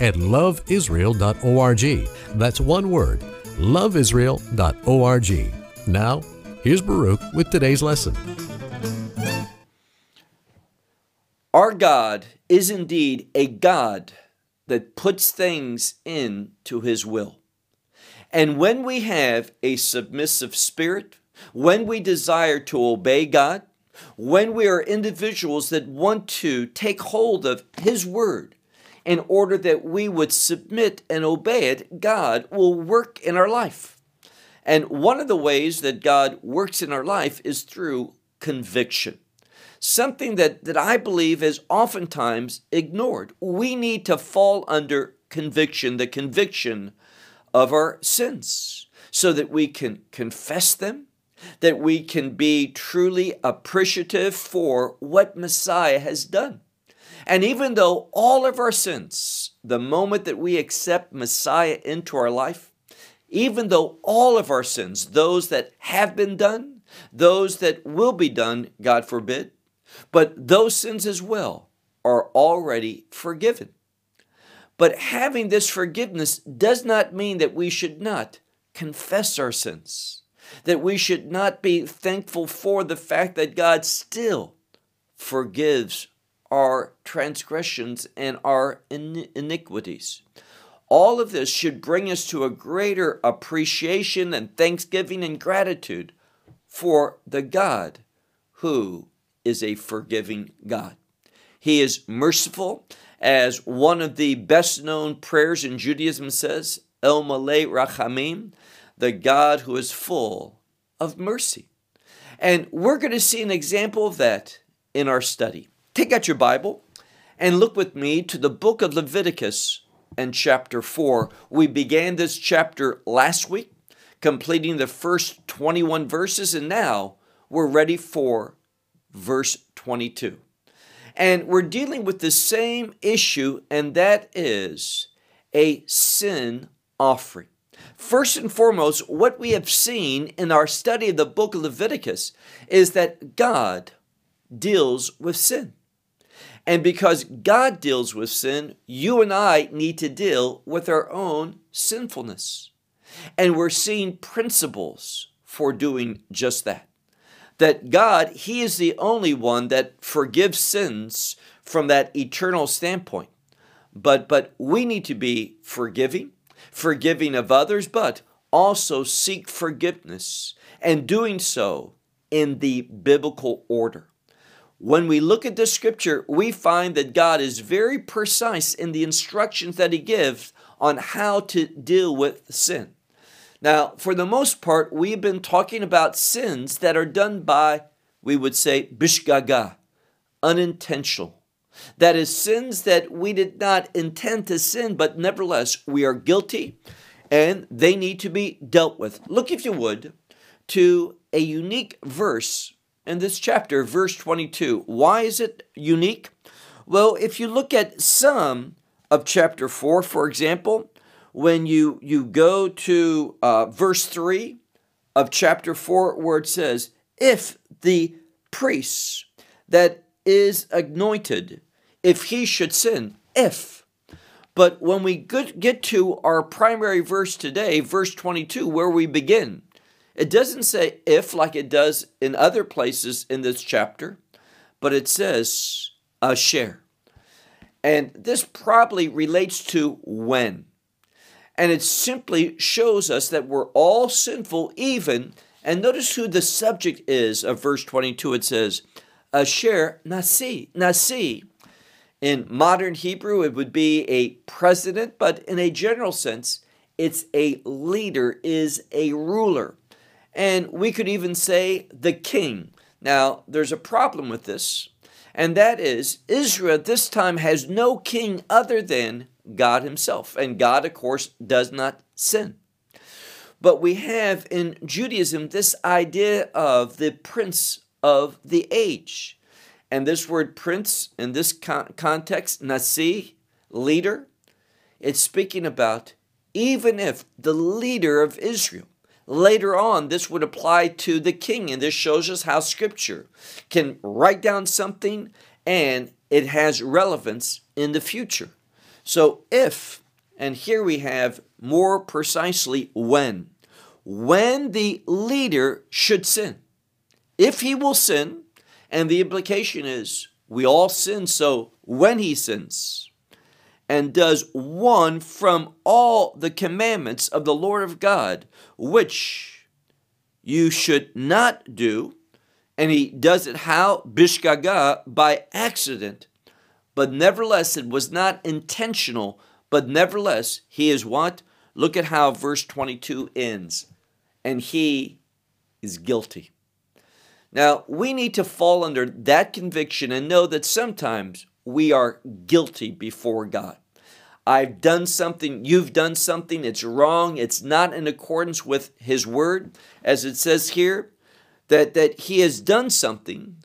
at loveisrael.org. That's one word, loveisrael.org. Now, here's Baruch with today's lesson. Our God is indeed a God that puts things into His will. And when we have a submissive spirit, when we desire to obey God, when we are individuals that want to take hold of His Word in order that we would submit and obey it, God will work in our life. And one of the ways that God works in our life is through conviction. Something that, that I believe is oftentimes ignored. We need to fall under conviction, the conviction of our sins, so that we can confess them, that we can be truly appreciative for what Messiah has done. And even though all of our sins, the moment that we accept Messiah into our life, even though all of our sins, those that have been done, those that will be done, God forbid, but those sins as well are already forgiven. But having this forgiveness does not mean that we should not confess our sins, that we should not be thankful for the fact that God still forgives our transgressions and our iniquities. All of this should bring us to a greater appreciation and thanksgiving and gratitude for the God who is a forgiving God. He is merciful, as one of the best known prayers in Judaism says, El Malei Rachamim, the God who is full of mercy. And we're going to see an example of that in our study. Take out your Bible and look with me to the book of Leviticus and chapter 4. We began this chapter last week, completing the first 21 verses, and now we're ready for verse 22. And we're dealing with the same issue, and that is a sin offering. First and foremost, what we have seen in our study of the book of Leviticus is that God deals with sin. And because God deals with sin, you and I need to deal with our own sinfulness. And we're seeing principles for doing just that. That God, He is the only one that forgives sins from that eternal standpoint. But, but we need to be forgiving, forgiving of others, but also seek forgiveness, and doing so in the biblical order. When we look at the scripture, we find that God is very precise in the instructions that He gives on how to deal with sin. Now, for the most part, we've been talking about sins that are done by, we would say, bishgaga, unintentional. That is, sins that we did not intend to sin, but nevertheless, we are guilty and they need to be dealt with. Look, if you would, to a unique verse in this chapter, verse 22. Why is it unique? Well, if you look at some of chapter 4, for example, when you, you go to uh, verse 3 of chapter 4, where it says, If the priest that is anointed, if he should sin, if. But when we get to our primary verse today, verse 22, where we begin, it doesn't say if like it does in other places in this chapter, but it says asher, And this probably relates to when. And it simply shows us that we're all sinful, even. And notice who the subject is of verse 22. It says, uh, Asher Nasi. Nasi. In modern Hebrew, it would be a president, but in a general sense, it's a leader, is a ruler and we could even say the king. Now, there's a problem with this, and that is Israel this time has no king other than God Himself. And God, of course, does not sin. But we have in Judaism this idea of the prince of the age. And this word prince in this con- context, nasi, leader, it's speaking about even if the leader of Israel, later on, this would apply to the king. And this shows us how scripture can write down something and it has relevance in the future. So if, and here we have more precisely when, when the leader should sin. If he will sin, and the implication is we all sin, so when he sins and does one from all the commandments of the Lord of God, which you should not do, and he does it how? Bishgaga, by accident. But nevertheless, it was not intentional, but nevertheless, he is what? Look at how verse 22 ends. And he is guilty. Now, we need to fall under that conviction and know that sometimes we are guilty before God. I've done something, you've done something, it's wrong, it's not in accordance with His word, as it says here, that, that He has done something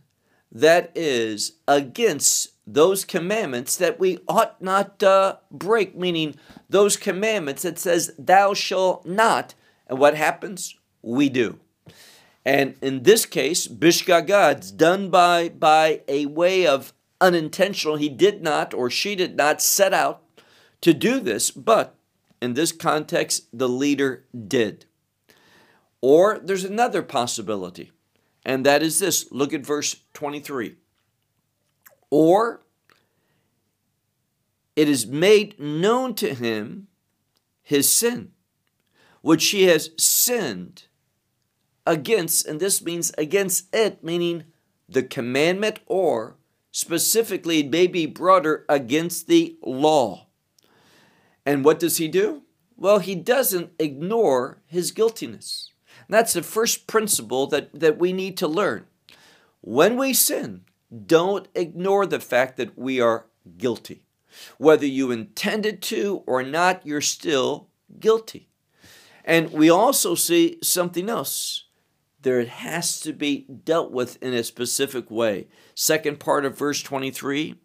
that is against those commandments that we ought not uh, break, meaning those commandments that says, Thou shalt not. And what happens? We do. And in this case, Bishgaga, it's done by, by a way of unintentional. He did not or she did not set out to do this, but in this context, the leader did. Or there's another possibility, and that is this look at verse 23. Or it is made known to him his sin, which he has sinned against, and this means against it, meaning the commandment, or specifically, it may be broader, against the law. And what does he do? Well, he doesn't ignore his guiltiness. That's the first principle that, that we need to learn. When we sin, don't ignore the fact that we are guilty. Whether you intended to or not, you're still guilty. And we also see something else there it has to be dealt with in a specific way. Second part of verse 23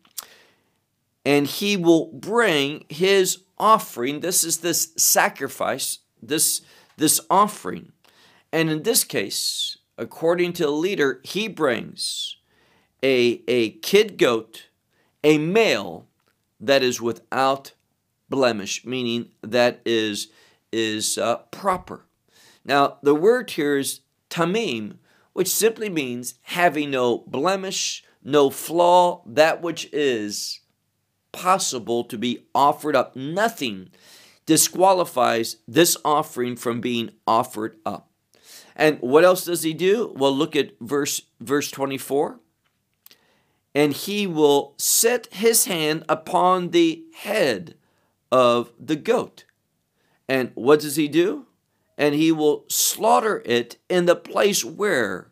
and he will bring his offering. This is this sacrifice, this, this offering. And in this case, according to the leader, he brings a, a kid goat, a male that is without blemish, meaning that is, is uh, proper. Now, the word here is tamim, which simply means having no blemish, no flaw, that which is possible to be offered up. Nothing disqualifies this offering from being offered up. And what else does he do? Well, look at verse verse 24. And he will set his hand upon the head of the goat. And what does he do? And he will slaughter it in the place where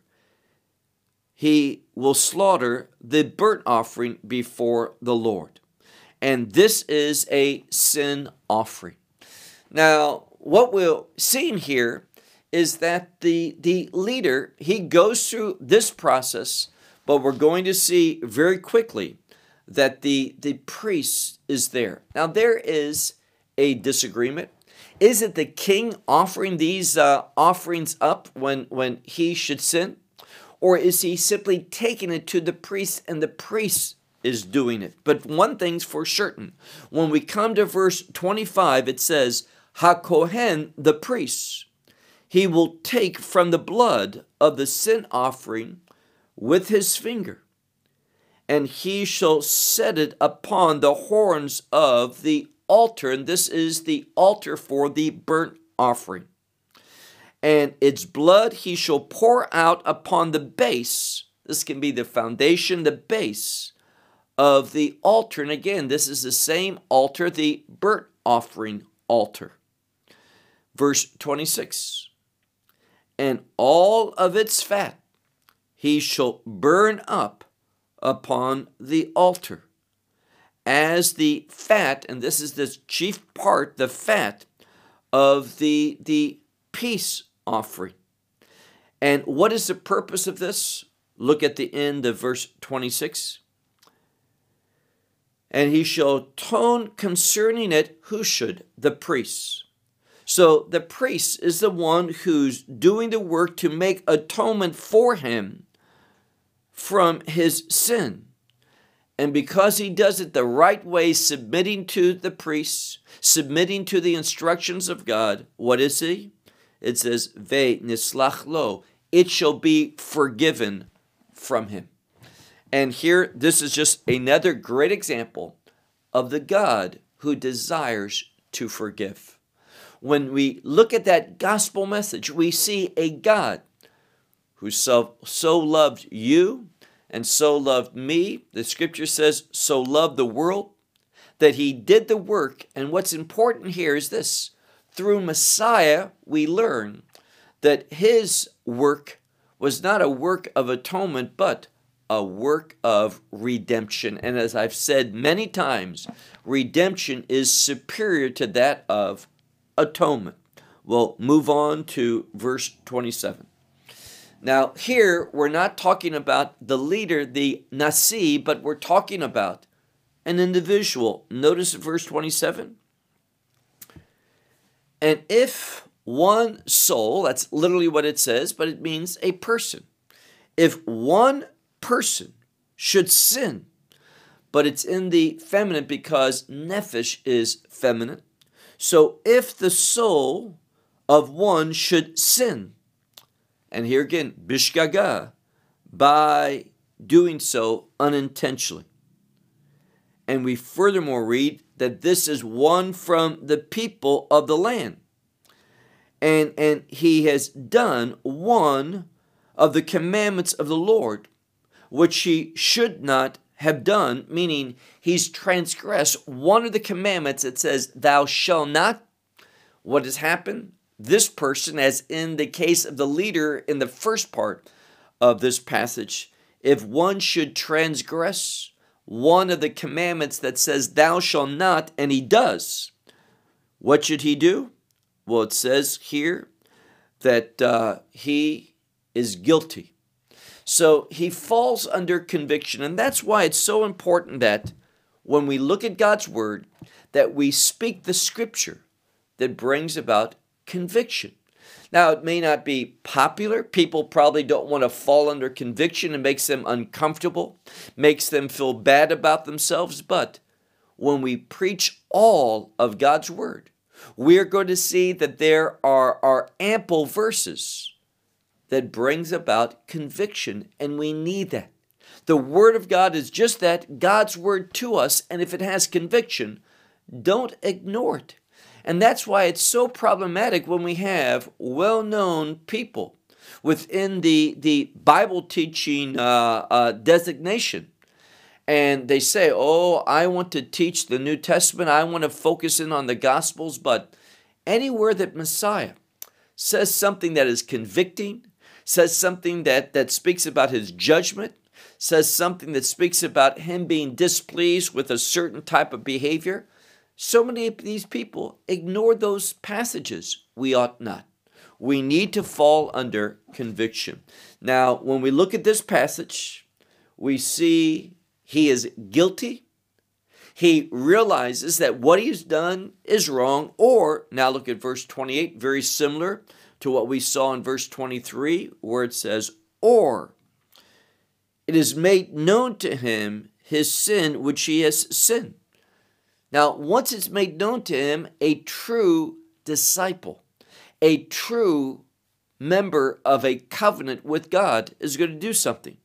he will slaughter the burnt offering before the Lord. And this is a sin offering. Now, what we'll see here is that the, the leader, he goes through this process, but we're going to see very quickly that the, the priest is there. Now, there is a disagreement is it the king offering these uh, offerings up when, when he should sin? Or is he simply taking it to the priest and the priest is doing it? But one thing's for certain. When we come to verse 25, it says, HaKohen, the priest, he will take from the blood of the sin offering with his finger, and he shall set it upon the horns of the altar, and this is the altar for the burnt offering. And its blood he shall pour out upon the base. This can be the foundation, the base of the altar. And again, this is the same altar, the burnt offering altar. Verse 26 And all of its fat he shall burn up upon the altar as the fat, and this is the chief part, the fat of the, the peace offering. And what is the purpose of this? Look at the end of verse 26. And he shall tone concerning it who should? The priests. So the priest is the one who's doing the work to make atonement for him from his sin. And because he does it the right way, submitting to the priests, submitting to the instructions of God, what is he? It says, Ve nislach lo, it shall be forgiven from him. And here, this is just another great example of the God who desires to forgive. When we look at that gospel message, we see a God who so, so loved you and so loved me. The scripture says, so loved the world that he did the work. And what's important here is this through Messiah, we learn that his work was not a work of atonement, but a work of redemption. And as I've said many times, redemption is superior to that of atonement. We'll move on to verse 27. Now, here we're not talking about the leader, the Nasi, but we're talking about an individual. Notice verse 27. And if one soul, that's literally what it says, but it means a person. If one person should sin, but it's in the feminine because nephesh is feminine. So if the soul of one should sin, and here again, bishgaga, by doing so unintentionally. And we furthermore read that this is one from the people of the land. And, and he has done one of the commandments of the Lord, which he should not have done, meaning he's transgressed one of the commandments that says, Thou shalt not. What has happened? This person, as in the case of the leader in the first part of this passage, if one should transgress one of the commandments that says, Thou shalt not, and he does, what should he do? Well, it says here that uh, he is guilty. So he falls under conviction. And that's why it's so important that when we look at God's word, that we speak the scripture that brings about conviction. Now, it may not be popular. People probably don't want to fall under conviction. It makes them uncomfortable, makes them feel bad about themselves. But when we preach all of God's Word, we're going to see that there are, are ample verses that brings about conviction, and we need that. The Word of God is just that God's Word to us, and if it has conviction, don't ignore it. And that's why it's so problematic when we have well known people within the, the Bible teaching uh, uh, designation. And they say, Oh, I want to teach the New Testament, I want to focus in on the Gospels, but anywhere that Messiah says something that is convicting, says something that, that speaks about his judgment, says something that speaks about him being displeased with a certain type of behavior, so many of these people ignore those passages. We ought not. We need to fall under conviction. Now, when we look at this passage, we see he is guilty. He realizes that what he's done is wrong. Or, now look at verse 28, very similar to what we saw in verse 23, where it says, Or it is made known to him his sin which he has sinned. Now, once it's made known to him, a true disciple, a true member of a covenant with God is going to do something.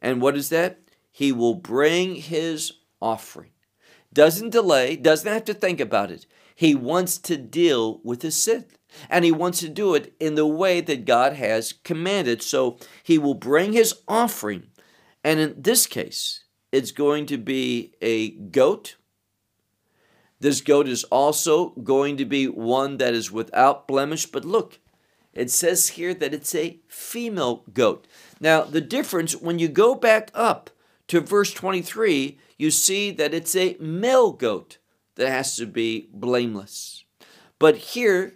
And what is that? He will bring his offering. Doesn't delay, doesn't have to think about it. He wants to deal with his sin. And he wants to do it in the way that God has commanded. So he will bring his offering. And in this case, it's going to be a goat this goat is also going to be one that is without blemish. But look, it says here that it's a female goat. Now, the difference, when you go back up to verse 23, you see that it's a male goat that has to be blameless. But here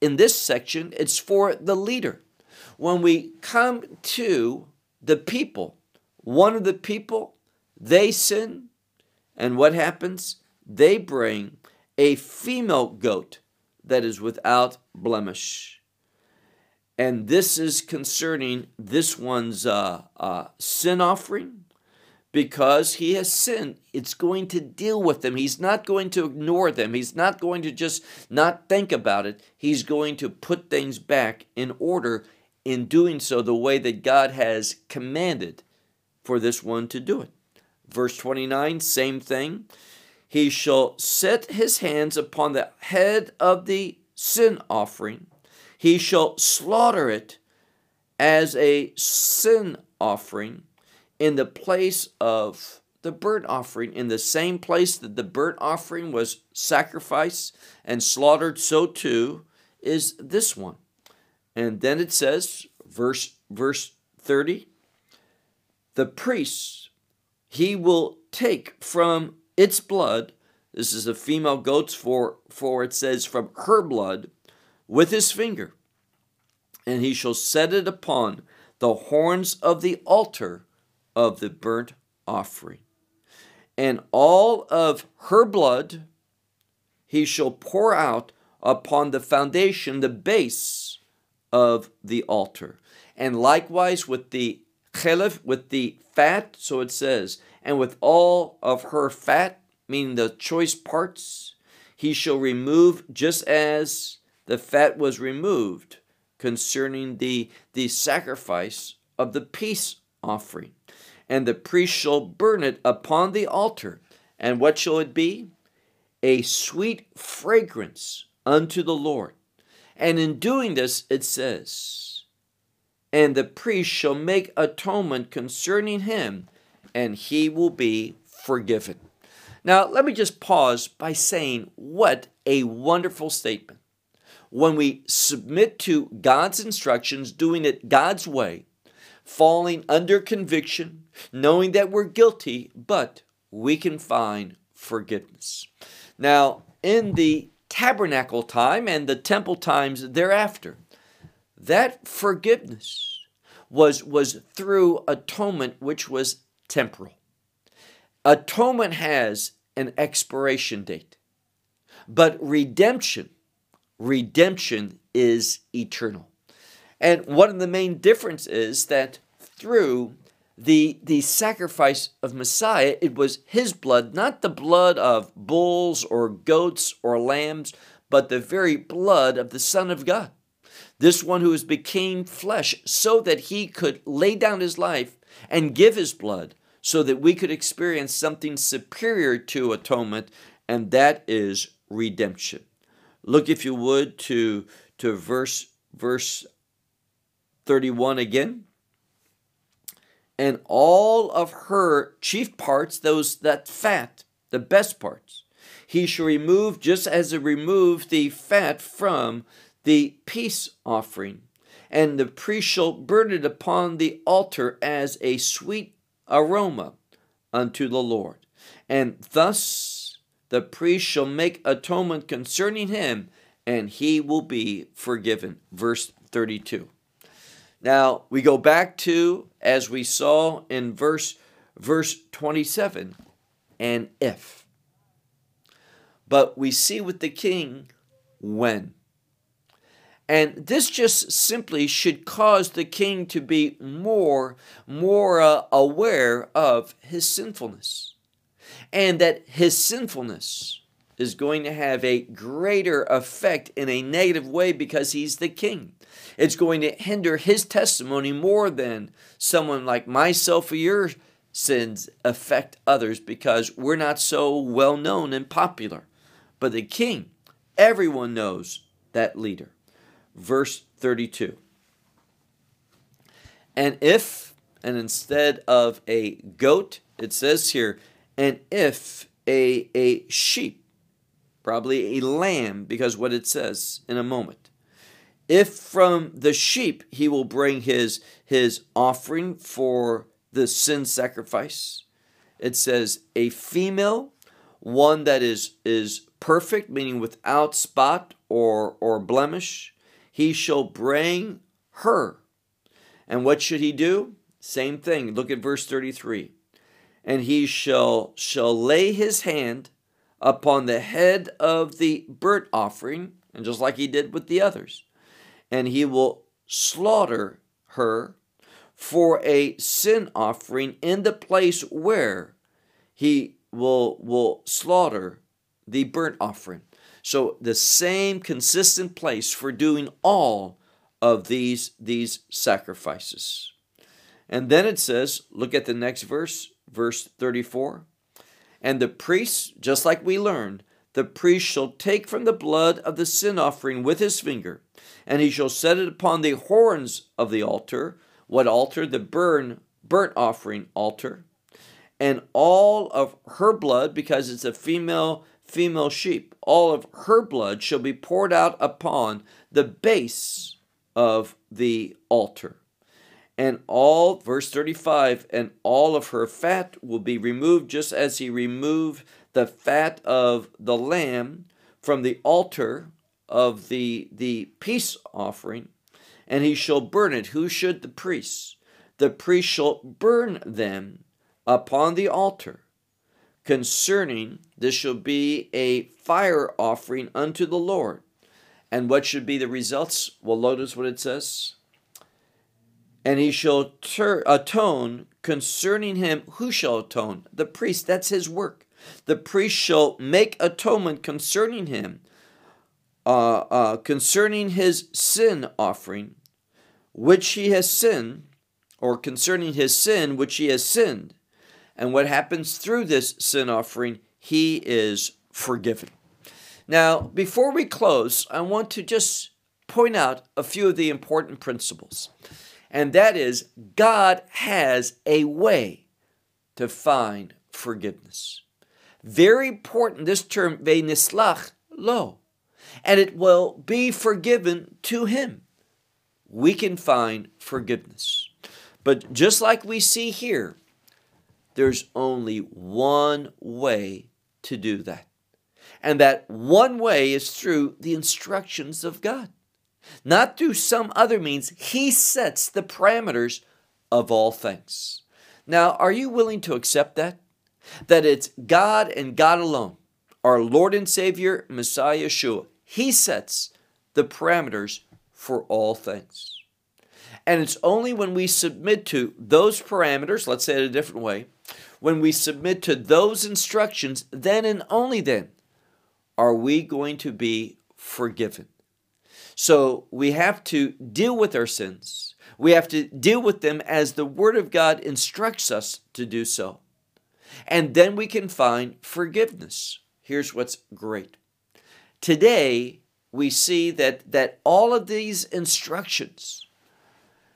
in this section, it's for the leader. When we come to the people, one of the people, they sin, and what happens? They bring a female goat that is without blemish. And this is concerning this one's uh, uh, sin offering because he has sinned. It's going to deal with them. He's not going to ignore them. He's not going to just not think about it. He's going to put things back in order in doing so the way that God has commanded for this one to do it. Verse 29, same thing. He shall set his hands upon the head of the sin offering he shall slaughter it as a sin offering in the place of the burnt offering, in the same place that the burnt offering was sacrificed and slaughtered, so too is this one. And then it says, verse verse 30, the priest he will take from its blood, this is a female goat's for for it says from her blood, with his finger, and he shall set it upon the horns of the altar of the burnt offering. And all of her blood he shall pour out upon the foundation, the base of the altar. And likewise with the chelev, with the fat, so it says, and with all of her fat, meaning the choice parts, he shall remove just as the fat was removed concerning the, the sacrifice of the peace offering. And the priest shall burn it upon the altar. And what shall it be? A sweet fragrance unto the Lord. And in doing this, it says, And the priest shall make atonement concerning him, and he will be forgiven. Now, let me just pause by saying, What a wonderful statement when we submit to God's instructions, doing it God's way, falling under conviction, knowing that we're guilty, but we can find forgiveness. Now, in the tabernacle time and the temple times thereafter, that forgiveness was, was through atonement, which was temporal. Atonement has an expiration date, but redemption redemption is eternal. And one of the main differences is that through the, the sacrifice of Messiah, it was his blood, not the blood of bulls or goats or lambs, but the very blood of the Son of God. This one who has became flesh so that he could lay down his life and give his blood so that we could experience something superior to atonement, and that is redemption. Look, if you would, to, to verse, verse 31 again. And all of her chief parts, those that fat, the best parts, he shall remove just as he removed the fat from the peace offering. And the priest shall burn it upon the altar as a sweet aroma unto the Lord. And thus the priest shall make atonement concerning him, and he will be forgiven. Verse 32. Now we go back to, as we saw in verse, verse 27, and if. But we see with the king when. And this just simply should cause the king to be more, more uh, aware of his sinfulness and that his sinfulness is going to have a greater effect in a negative way because he's the king. It's going to hinder his testimony more than someone like myself or your sins affect others because we're not so well known and popular. But the king, everyone knows that leader. Verse 32. And if, and instead of a goat, it says here, and if a, a sheep, probably a lamb, because what it says in a moment, if from the sheep he will bring his, his offering for the sin sacrifice, it says a female, one that is is perfect, meaning without spot or or blemish, he shall bring her. And what should he do? Same thing. Look at verse 33. And he shall shall lay his hand upon the head of the burnt offering, and just like he did with the others, and he will slaughter her for a sin offering in the place where he will will slaughter the burnt offering. So the same consistent place for doing all of these these sacrifices. And then it says, look at the next verse, verse 34. And the priest, just like we learned, the priest shall take from the blood of the sin offering with his finger, and he shall set it upon the horns of the altar. What altar? The burn burnt offering altar. And all of her blood, because it's a female female sheep, all of her blood shall be poured out upon the base of the altar and all, verse 35, and all of her fat will be removed, just as he removed the fat of the lamb from the altar of the, the peace offering, and he shall burn it. Who should the priests? The priest shall burn them upon the altar. Concerning this shall be a fire offering unto the Lord. And what should be the results? Well, notice what it says. And he shall ter- atone concerning him. Who shall atone? The priest. That's his work. The priest shall make atonement concerning him uh, uh, concerning his sin offering which he has sinned or concerning his sin which he has sinned and what happens through this sin offering he is forgiven now before we close i want to just point out a few of the important principles and that is God has a way to find forgiveness. Very important, this term, ve'nislach lo, and it will be forgiven to him. We can find forgiveness. But just like we see here, there's only one way to do that. And that one way is through the instructions of God not through some other means. He sets the parameters of all things. Now, are you willing to accept that? That it's God and God alone, our Lord and Savior, Messiah Yeshua. He sets the parameters for all things. And it's only when we submit to those parameters, let's say it a different way, when we submit to those instructions, then and only then are we going to be forgiven. So we have to deal with our sins. We have to deal with them as the Word of God instructs us to do so. And then we can find forgiveness. Here's what's great. Today, we see that, that all of these instructions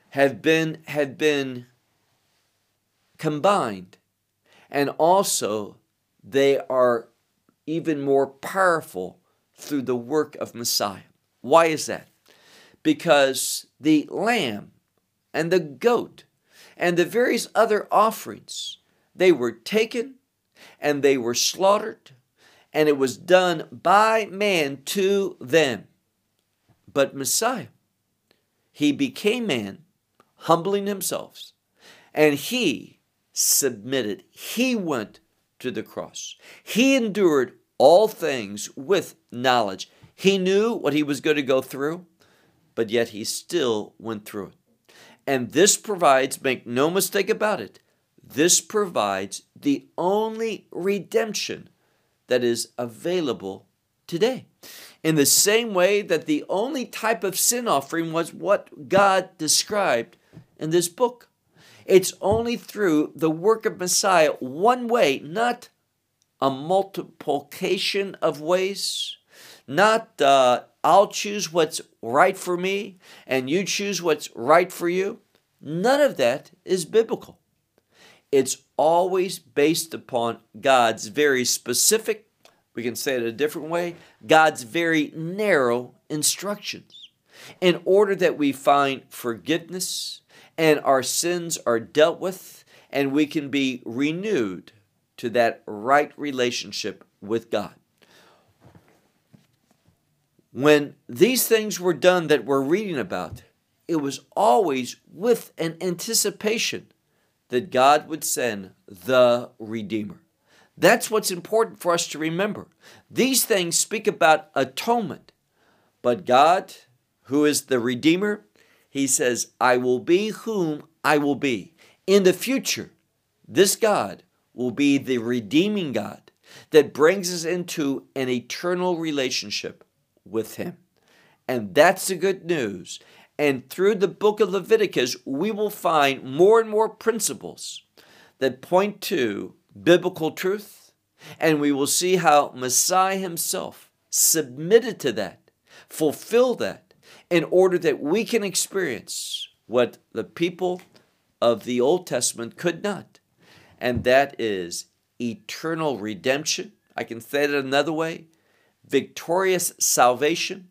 have been, have been combined, and also they are even more powerful through the work of Messiah. Why is that? Because the lamb and the goat and the various other offerings, they were taken and they were slaughtered, and it was done by man to them. But Messiah, he became man, humbling himself, and he submitted. He went to the cross. He endured all things with knowledge. He knew what he was going to go through, but yet he still went through it. And this provides, make no mistake about it, this provides the only redemption that is available today. In the same way that the only type of sin offering was what God described in this book. It's only through the work of Messiah, one way, not a multiplication of ways, not uh, I'll choose what's right for me and you choose what's right for you. None of that is biblical. It's always based upon God's very specific, we can say it a different way, God's very narrow instructions in order that we find forgiveness and our sins are dealt with and we can be renewed to that right relationship with God. When these things were done that we're reading about, it was always with an anticipation that God would send the Redeemer. That's what's important for us to remember. These things speak about atonement, but God, who is the Redeemer, he says, I will be whom I will be. In the future, this God will be the redeeming God that brings us into an eternal relationship with Him. And that's the good news. And through the book of Leviticus, we will find more and more principles that point to biblical truth. And we will see how Messiah himself submitted to that, fulfilled that, in order that we can experience what the people of the Old Testament could not. And that is eternal redemption. I can say it another way victorious salvation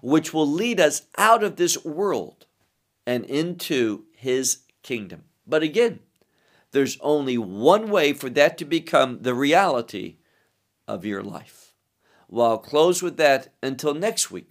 which will lead us out of this world and into his kingdom. But again, there's only one way for that to become the reality of your life. Well, I'll close with that until next week.